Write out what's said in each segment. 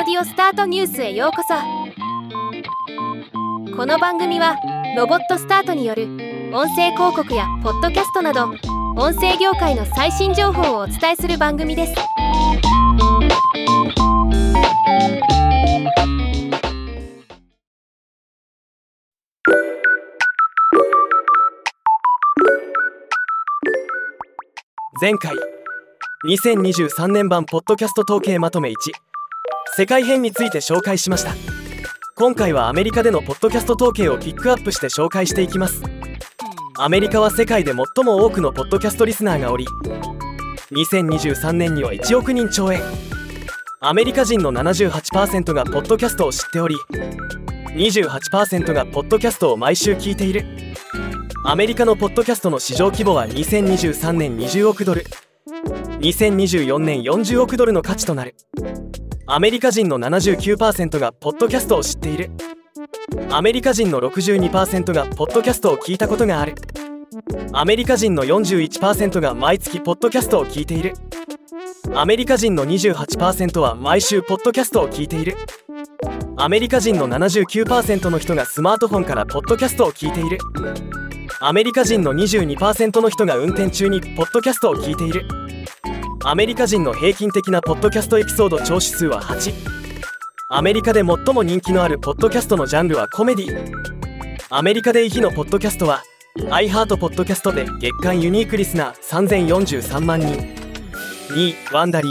オスタートニュースへようこそ。この番組はロボットスタートによる音声広告やポッドキャストなど音声業界の最新情報をお伝えする番組です。前回2023年版ポッドキャスト統計まとめ1世界編について紹介しました。今回はアメリカでのポッドキャスト統計をピックアップして紹介していきます。アメリカは世界で最も多くのポッドキャストリスナーがおり2023年には1億人超えアメリカ人の78%がポッドキャストを知っており28%がポッドキャストを毎週聞いている。アメリカのポッドキャストの市場規模は2023年20億ドル。2024年40億ドルの価値となる。アメリカ人の79%がポッドキャストを知っている。アメリカ人の62%がポッドキャストを聞いたことがある。アメリカ人の41%が毎月ポッドキャストを聞いている。アメリカ人の28%は毎週ポッドキャストを聞いている。アメリカ人の79%の人がスマートフォンからポッドキャストを聞いている。アメリカ人の22%の人が運転中にポッドキャストを聞いている。アメリカ人の平均的なポッドキャストエピソード聴取数は8アメリカで最も人気のあるポッドキャストのジャンルはコメディ。アメリカで1位のポッドキャストは iHeart ポッドキャストで月間ユニークリスナー3043万人。2位ワンダリ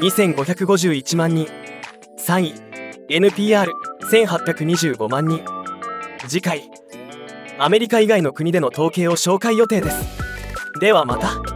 ー2551万人。3位 NPR1825 万人。次回。アメリカ以外の国での統計を紹介予定です。ではまた。